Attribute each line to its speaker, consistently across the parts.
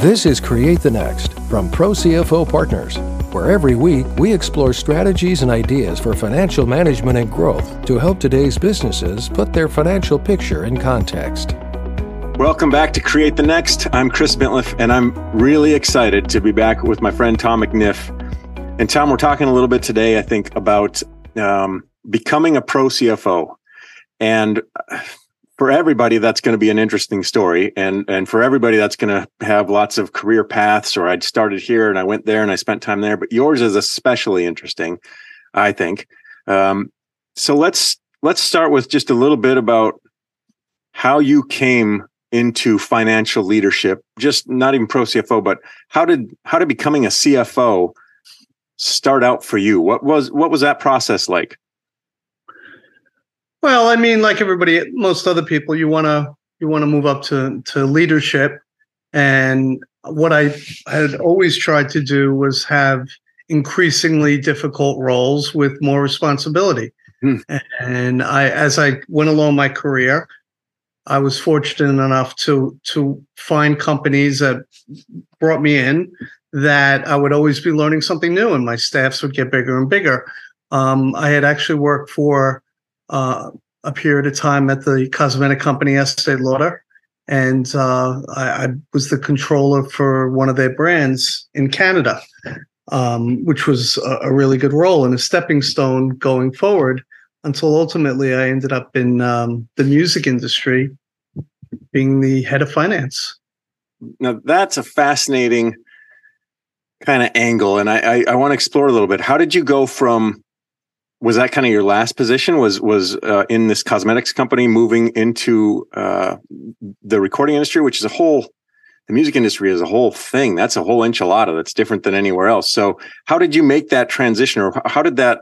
Speaker 1: This is Create the Next from Pro CFO Partners, where every week we explore strategies and ideas for financial management and growth to help today's businesses put their financial picture in context.
Speaker 2: Welcome back to Create the Next. I'm Chris Bintliff, and I'm really excited to be back with my friend Tom McNiff. And Tom, we're talking a little bit today, I think, about um, becoming a pro CFO. And for everybody that's going to be an interesting story. And and for everybody that's going to have lots of career paths or i'd started here and i went there and i spent time there. But yours is especially interesting i think. Um, so let's let's start with just a little bit about how you came into financial leadership. Just not even pro cfo but how did how did becoming a cfo start out for you? What was what was that process like
Speaker 3: well, I mean, like everybody, most other people, you want to you want to move up to to leadership, and what I had always tried to do was have increasingly difficult roles with more responsibility. Hmm. And I, as I went along my career, I was fortunate enough to to find companies that brought me in that I would always be learning something new, and my staffs would get bigger and bigger. Um, I had actually worked for uh, a period of time at the cosmetic company Estee Lauder, and uh, I, I, was the controller for one of their brands in Canada, um, which was a, a, really good role and a stepping stone going forward. Until ultimately, I ended up in um, the music industry, being the head of finance.
Speaker 2: Now that's a fascinating kind of angle, and I, I, I want to explore a little bit. How did you go from was that kind of your last position? Was was uh, in this cosmetics company moving into uh, the recording industry which is a whole the music industry is a whole thing. That's a whole enchilada that's different than anywhere else. So how did you make that transition or how did that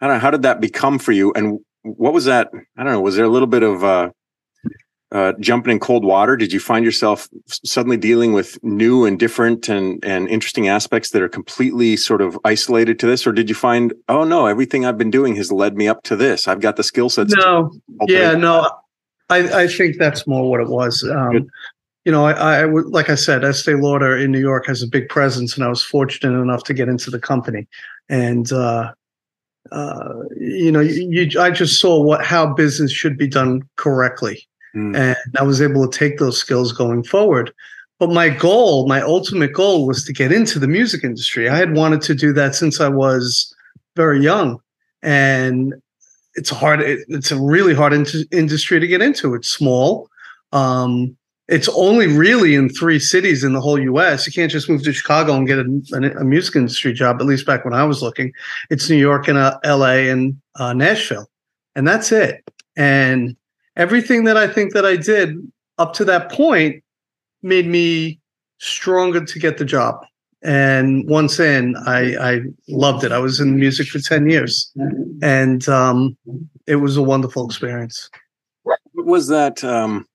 Speaker 2: i don't know how did that become for you? And what was that i don't know was there a little bit of uh, uh, jumping in cold water? Did you find yourself suddenly dealing with new and different and, and interesting aspects that are completely sort of isolated to this? Or did you find, oh no, everything I've been doing has led me up to this? I've got the skill sets.
Speaker 3: No, yeah, no, I, I think that's more what it was. Um, you know, I, I would, like I said, Estee Lauder in New York has a big presence, and I was fortunate enough to get into the company. And, uh, uh, you know, you, you, I just saw what how business should be done correctly Mm. And I was able to take those skills going forward. But my goal, my ultimate goal was to get into the music industry. I had wanted to do that since I was very young. And it's hard, it's a really hard in- industry to get into. It's small. Um, it's only really in three cities in the whole US. You can't just move to Chicago and get a, a, a music industry job, at least back when I was looking. It's New York and uh, LA and uh, Nashville. And that's it. And everything that I think that I did up to that point made me stronger to get the job. And once in, I, I loved it. I was in music for 10 years and um, it was a wonderful experience.
Speaker 2: What was that? Um,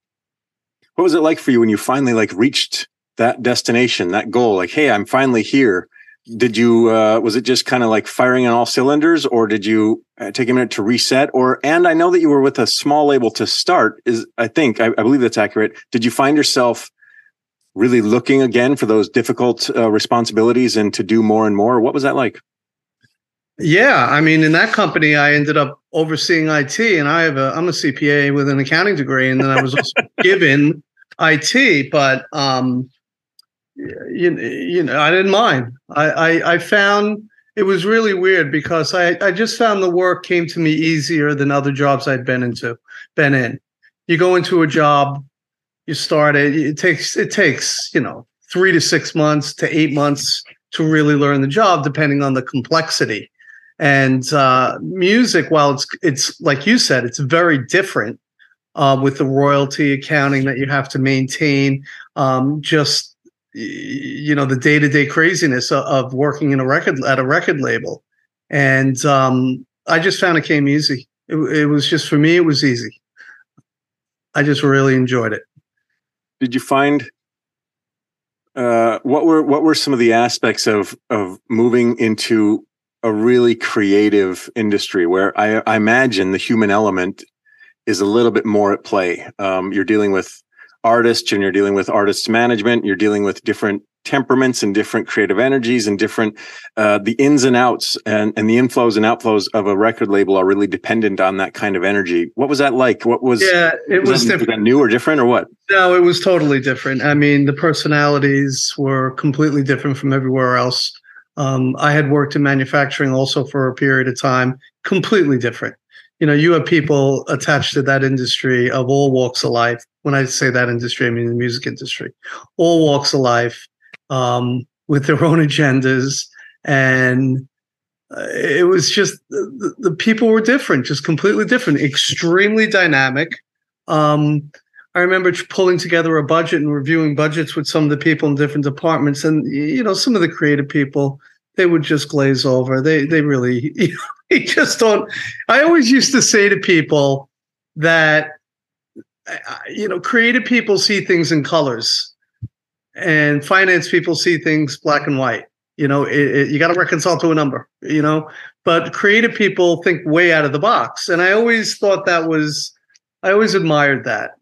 Speaker 2: what was it like for you when you finally like reached that destination, that goal? Like, hey, I'm finally here did you uh, was it just kind of like firing on all cylinders or did you uh, take a minute to reset? Or and i know that you were with a small label to start is i think i, I believe that's accurate. Did you find yourself really looking again for those difficult uh, responsibilities and to do more and more? What was that like?
Speaker 3: Yeah i mean in that company i ended up overseeing it and i have a i'm a cpa with an accounting degree and then i was also given it but um you, you know, I didn't mind. I, I, I found it was really weird because I, I just found the work came to me easier than other jobs I'd been into, been in. You go into a job, you start it. It takes it takes you know three to six months to eight months to really learn the job, depending on the complexity. And uh, music, while it's it's like you said, it's very different uh, with the royalty accounting that you have to maintain. Um, just you know the day-to-day craziness of, working in a record at a record label. And um, i just found it came easy. It, it, was just for me it was easy. I just really enjoyed it.
Speaker 2: Did you find uh, what were what were some of the aspects of of moving into a really creative industry where I, I imagine the human element is a little bit more at play? Um, you're dealing with artists and you're dealing with artists management. You're dealing with different temperaments and different creative energies and different uh, the ins and outs and, and the inflows and outflows of a record label are really dependent on that kind of energy. What was that like? What was
Speaker 3: yeah? It was, was that, different.
Speaker 2: New or different or what?
Speaker 3: No, it was totally different. I mean, the personalities were completely different from everywhere else. Um, I had worked in manufacturing also for a period of time, completely different. You know, you have people attached to that industry of all walks of life. When I say that industry, I mean the music industry, all walks of life, um, with their own agendas, and uh, it was just the, the, people were different, just completely different, extremely dynamic. Um, I remember pulling together a budget and reviewing budgets with some of the people in different departments, and you know, some of the creative people they would just glaze over. They they really you know, just don't. I always used to say to people that you know, creative people see things in colors, and finance people see things black and white. You know, it, it, you got to reconcile to a number. You know, but creative people think way out of the box, and I always thought that was. I always admired that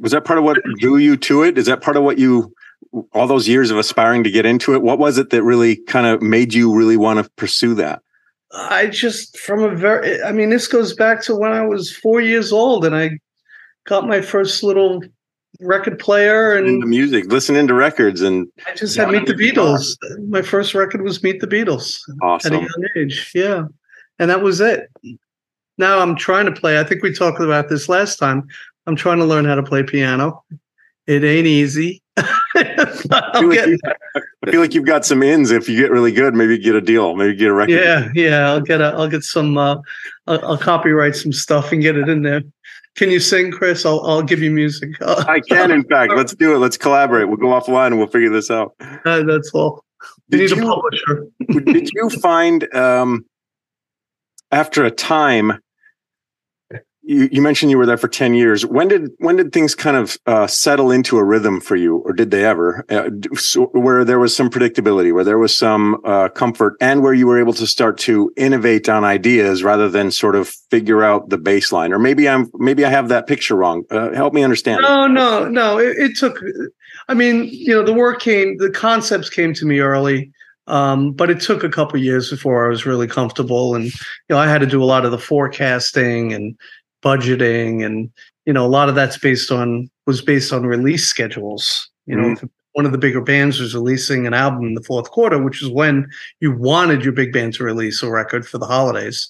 Speaker 2: was that part of what drew you to it? Is that part of what you all those years of aspiring to get into it? What was it that really kind of made you really want to pursue that?
Speaker 3: I just from a very I mean this goes back to when I was 4 years old and I got my first little record player and
Speaker 2: the music, listening to records and
Speaker 3: I just had Meet the Beatles. My first record was Meet the Beatles
Speaker 2: awesome.
Speaker 3: at a young age. Yeah. And that was it. Now I'm trying to play. I think we talked about this last time. I'm trying to learn how to play piano. It ain't easy.
Speaker 2: I, feel like you, I feel like you've got some ins. If you get really good, maybe get a deal. Maybe get a record.
Speaker 3: Yeah, yeah. I'll get a. I'll get some. Uh, I'll, I'll copyright some stuff and get it in there. Can you sing, Chris? I'll I'll give you music.
Speaker 2: I can, in fact. Let's do it. Let's collaborate. We'll go offline and we'll figure this out.
Speaker 3: Uh, that's all. You did need you, a publisher.
Speaker 2: did you find um, after a time you, you mentioned you were there for 10 years. When did when did things kind of uh, settle into a rhythm for you or did they ever? Uh, so where there was some predictability where there was some uh, comfort and where you were able to start to innovate on ideas rather than sort of figure out the baseline? Or maybe i'm maybe i have that picture wrong. Uh, help me understand.
Speaker 3: No no no. It, it, took i mean you know the work came the concepts came to me early um, but it took a couple years before I was really comfortable, and you know I had to do a lot of the forecasting and budgeting and you know a lot of that's based on was based on release schedules you know mm-hmm. one of the bigger bands was releasing an album in the fourth quarter which is when you wanted your big band to release a record for the holidays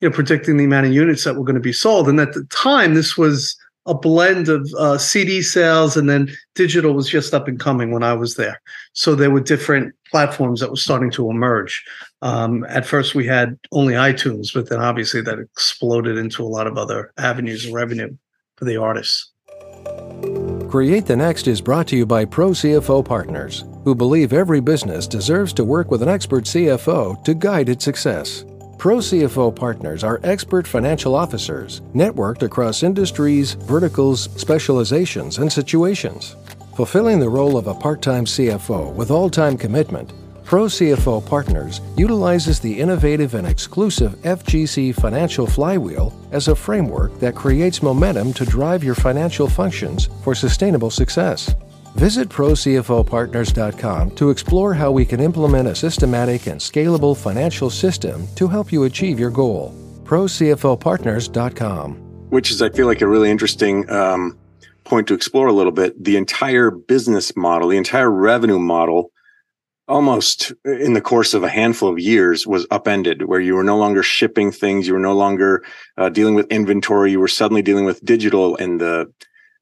Speaker 3: you know predicting the amount of units that were going to be sold and at the time this was a blend of uh, CD sales and then digital was just up and coming when I was there. So there were different platforms that were starting to emerge. Um, at first, we had only iTunes, but then obviously that exploded into a lot of other avenues of revenue for the artists.
Speaker 1: Create the Next is brought to you by Pro CFO Partners, who believe every business deserves to work with an expert CFO to guide its success. Pro CFO partners are expert financial officers networked across industries, verticals, specializations, and situations. Fulfilling the role of a part time CFO with all time commitment, Pro CFO Partners utilizes the innovative and exclusive FGC Financial Flywheel as a framework that creates momentum to drive your financial functions for sustainable success. Visit ProCFOPartners.com to explore how we can implement a systematic and scalable financial system to help you achieve your goal. ProCFOPartners.com.
Speaker 2: Which is, I feel like, a really interesting um, point to explore a little bit. The entire business model, the entire revenue model, almost in the course of a handful of years, was upended, where you were no longer shipping things, you were no longer uh, dealing with inventory, you were suddenly dealing with digital and the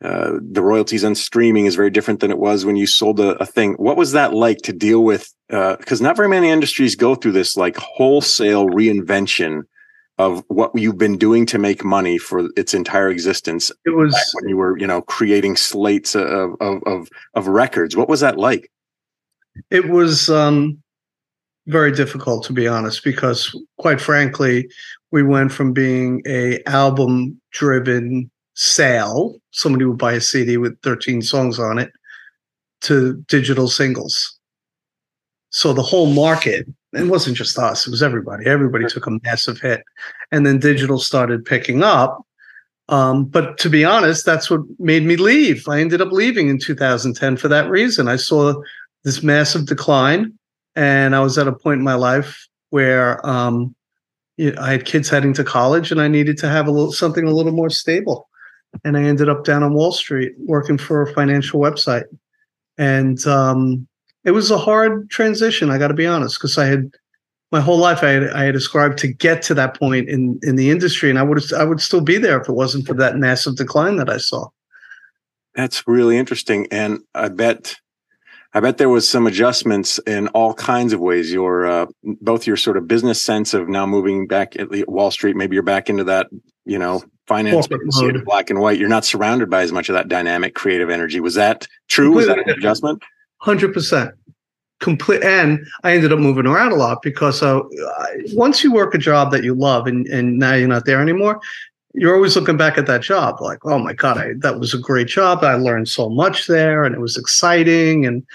Speaker 2: uh, the royalties on streaming is very different than it was when you sold a, a thing. What was that like to deal with? Because uh, not very many industries go through this like wholesale reinvention of what you've been doing to make money for its entire existence.
Speaker 3: It was
Speaker 2: when you were, you know, creating slates of of of, of records. What was that like?
Speaker 3: It was um, very difficult, to be honest, because quite frankly, we went from being a album driven sale, somebody would buy a CD with 13 songs on it, to digital singles. So the whole market, it wasn't just us, it was everybody. Everybody took a massive hit. And then digital started picking up. Um, but to be honest, that's what made me leave. I ended up leaving in 2010 for that reason. I saw this massive decline, and I was at a point in my life where um, I had kids heading to college, and I needed to have a little something a little more stable. And I ended up down on Wall Street working for a financial website, and um, it was a hard transition. I got to be honest, because I had my whole life I had, I had ascribed to get to that point in in the industry, and I would I would still be there if it wasn't for that massive decline that I saw.
Speaker 2: That's really interesting, and I bet I bet there was some adjustments in all kinds of ways. Your uh, both your sort of business sense of now moving back at Wall Street, maybe you're back into that, you know, finance black and white. You're not surrounded by as much of that dynamic creative energy. Was that true? Was that an adjustment?
Speaker 3: Hundred percent. Complete and i ended up moving around a lot because uh, once you work a job that you love and, and now you're not there anymore you're always looking back at that job like oh my god I, that was a great job. I learned so much there and it was exciting. And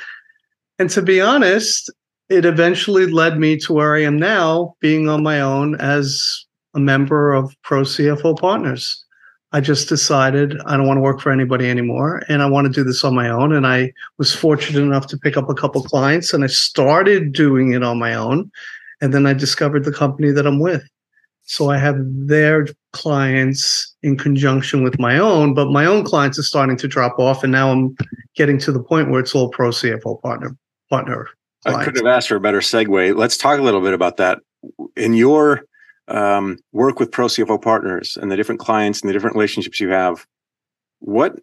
Speaker 3: and to be honest it eventually led me to where i am now being on my own as a member of pro cfo partners I just decided I don't want to work for anybody anymore and I want to do this on my own. And I was fortunate enough to pick up a couple clients and I started doing it on my own. And then I discovered the company that I'm with. So I have their clients in conjunction with my own, but my own clients are starting to drop off. And now I'm getting to the point where it's all pro CFO partner partner.
Speaker 2: Clients. I couldn't have asked for a better segue. Let's talk a little bit about that. In your um, work with pro CFO partners and the different clients and the different relationships you have, what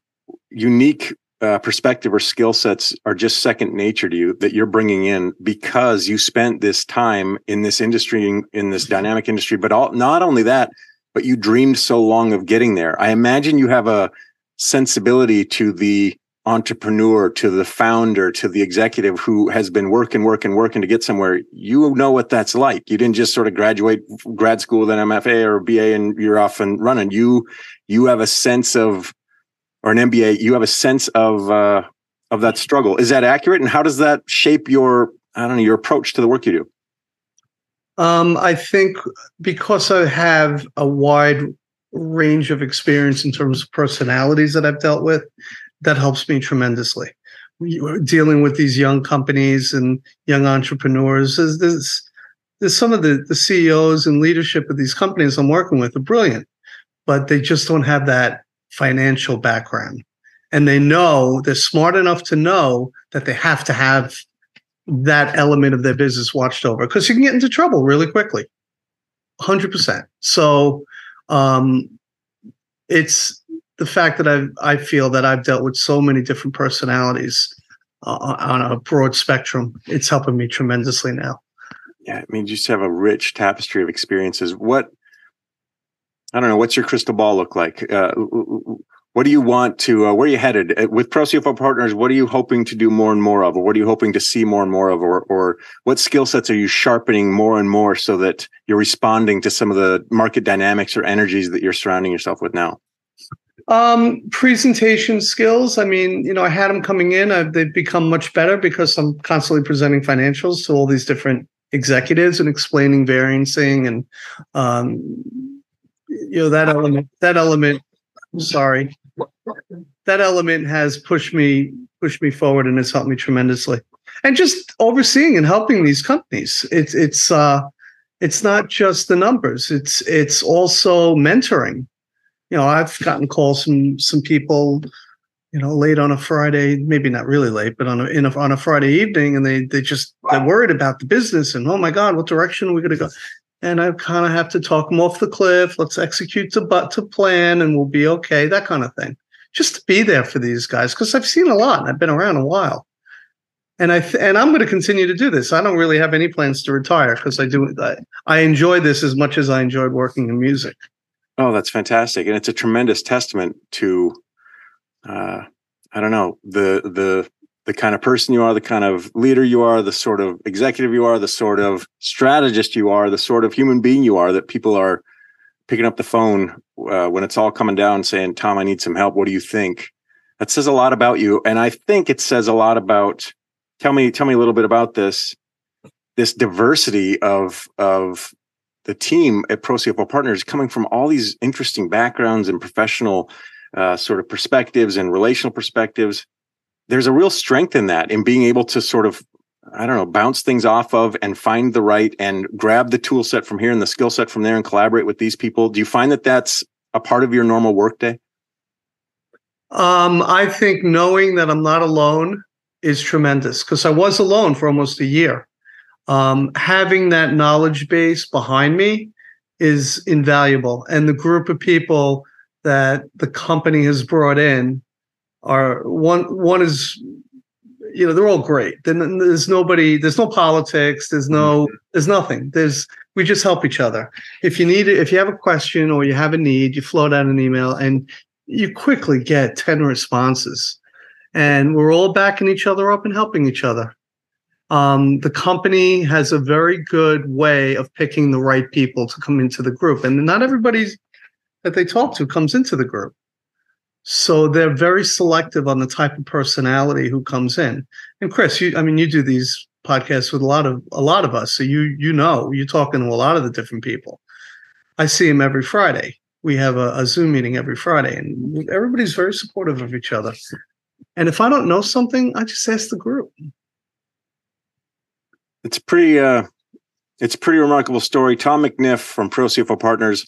Speaker 2: unique uh, perspective or skill sets are just second nature to you that you're bringing in because you spent this time in this industry, in, this dynamic industry, but all, not only that, but you dreamed so long of getting there. I imagine you have a sensibility to the entrepreneur to the founder to the executive who has been working, working, working to get somewhere, you know what that's like. You didn't just sort of graduate grad school, then MFA or BA, and you're off and running. You you have a sense of, or an MBA, you have a sense of uh, of that struggle. Is that accurate? And how does that shape your I don't know your approach to the work you do?
Speaker 3: Um, I think because I have a wide range of experience in terms of personalities that I've dealt with that helps me tremendously. Dealing with these young companies and young entrepreneurs, there's, there's, there's some of the, the CEOs and leadership of these companies I'm working with are brilliant, but they just don't have that financial background. And they know they're smart enough to know that they have to have that element of their business watched over because you can get into trouble really quickly. 100%. So um, it's the fact that I I feel that I've dealt with so many different personalities uh, on a broad spectrum, it's helping me tremendously now.
Speaker 2: Yeah, I mean, you just have a rich tapestry of experiences. What I don't know, what's your crystal ball look like? Uh, what do you want to? Uh, where are you headed uh, with Pro CFO Partners? What are you hoping to do more and more of, or what are you hoping to see more and more of, or or what skill sets are you sharpening more and more so that you're responding to some of the market dynamics or energies that you're surrounding yourself with now?
Speaker 3: Um, presentation skills. I mean, you know, I had them coming in. I've, they've become much better because I'm constantly presenting financials to all these different executives and explaining variancing and, um, you know, that element. That element. Sorry, that element has pushed me pushed me forward and has helped me tremendously. And just overseeing and helping these companies. It's it's uh, it's not just the numbers. It's it's also mentoring you know, I've gotten calls from some people, you know, late on a Friday, maybe not really late, but on a, in a on a Friday evening, and they they just they're worried about the business and oh my God, what direction are we going to go? And I kind of have to talk them off the cliff. Let's execute to but to plan, and we'll be okay. That kind of thing. Just to be there for these guys because I've seen a lot and I've been around a while. And I th- and I'm going to continue to do this. I don't really have any plans to retire because I do I, I enjoy this as much as I enjoyed working in music.
Speaker 2: Oh, that's fantastic, and it's a tremendous testament to, uh, I don't know, the the the kind of person you are, the kind of leader you are, the sort of executive you are, the sort of strategist you are, the sort of human being you are. That people are picking up the phone uh, when it's all coming down, saying, "Tom, I need some help. What do you think?" That says a lot about you, and I think it says a lot about. Tell me, tell me a little bit about this this diversity of of the team at Pro CFO Partners coming from all these interesting backgrounds and professional uh, sort of perspectives and relational perspectives. There's a real strength in that in being able to sort of I don't know, bounce things off of and find the right and grab the tool set from here and the skill set from there and collaborate with these people. Do you find that that's a part of your normal workday?
Speaker 3: Um, I think knowing that I'm not alone is tremendous because I was alone for almost a year. Um, having that knowledge base behind me is invaluable. And the group of people that the company has brought in are one one is you know they're all great. Then there's nobody there's no politics there's no mm-hmm. there's nothing. There's we just help each other. If you need it if you have a question or you have a need you float out an email and you quickly get 10 responses. And we're all backing each other up and helping each other um, the company has a very good way of picking the right people to come into the group and not everybody that they talk to comes into the group so they're very selective on the type of personality who comes in. And Chris, you I mean you do these podcasts with a lot of a lot of us. So you you know, you're talking to a lot of the different people. I see them every Friday. We have a, a Zoom meeting every Friday and everybody's very supportive of each other. And if I don't know something, I just ask the group.
Speaker 2: It's pretty uh it's a pretty remarkable story. Tom McNiff from Pro CFO Partners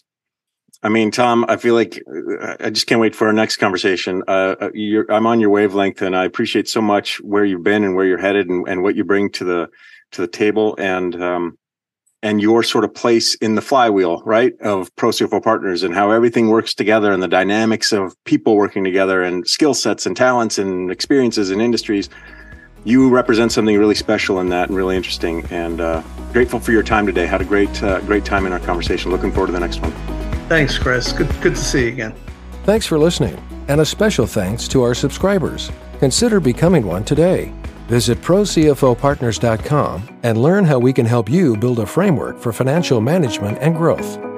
Speaker 2: I mean, Tom, I feel like uh, I just can't wait for our next conversation. Uh, uh I'm on your wavelength, and I appreciate so much where you've been and where you're headed, and, and what you bring to the to the table, and um, and your sort of place in the flywheel, right, of Pro CFO Partners, and how everything works together, and the dynamics of people working together, and skill sets, and talents, and experiences, and industries. You represent something really special in that, and really interesting. And uh, grateful for your time today. Had a great uh, great time in our conversation. Looking forward to the next one.
Speaker 3: Thanks, Chris. Good, good to see you again.
Speaker 1: Thanks for listening, and a special thanks to our subscribers. Consider becoming one today. Visit ProCFOPartners.com and learn how we can help you build a framework for financial management and growth.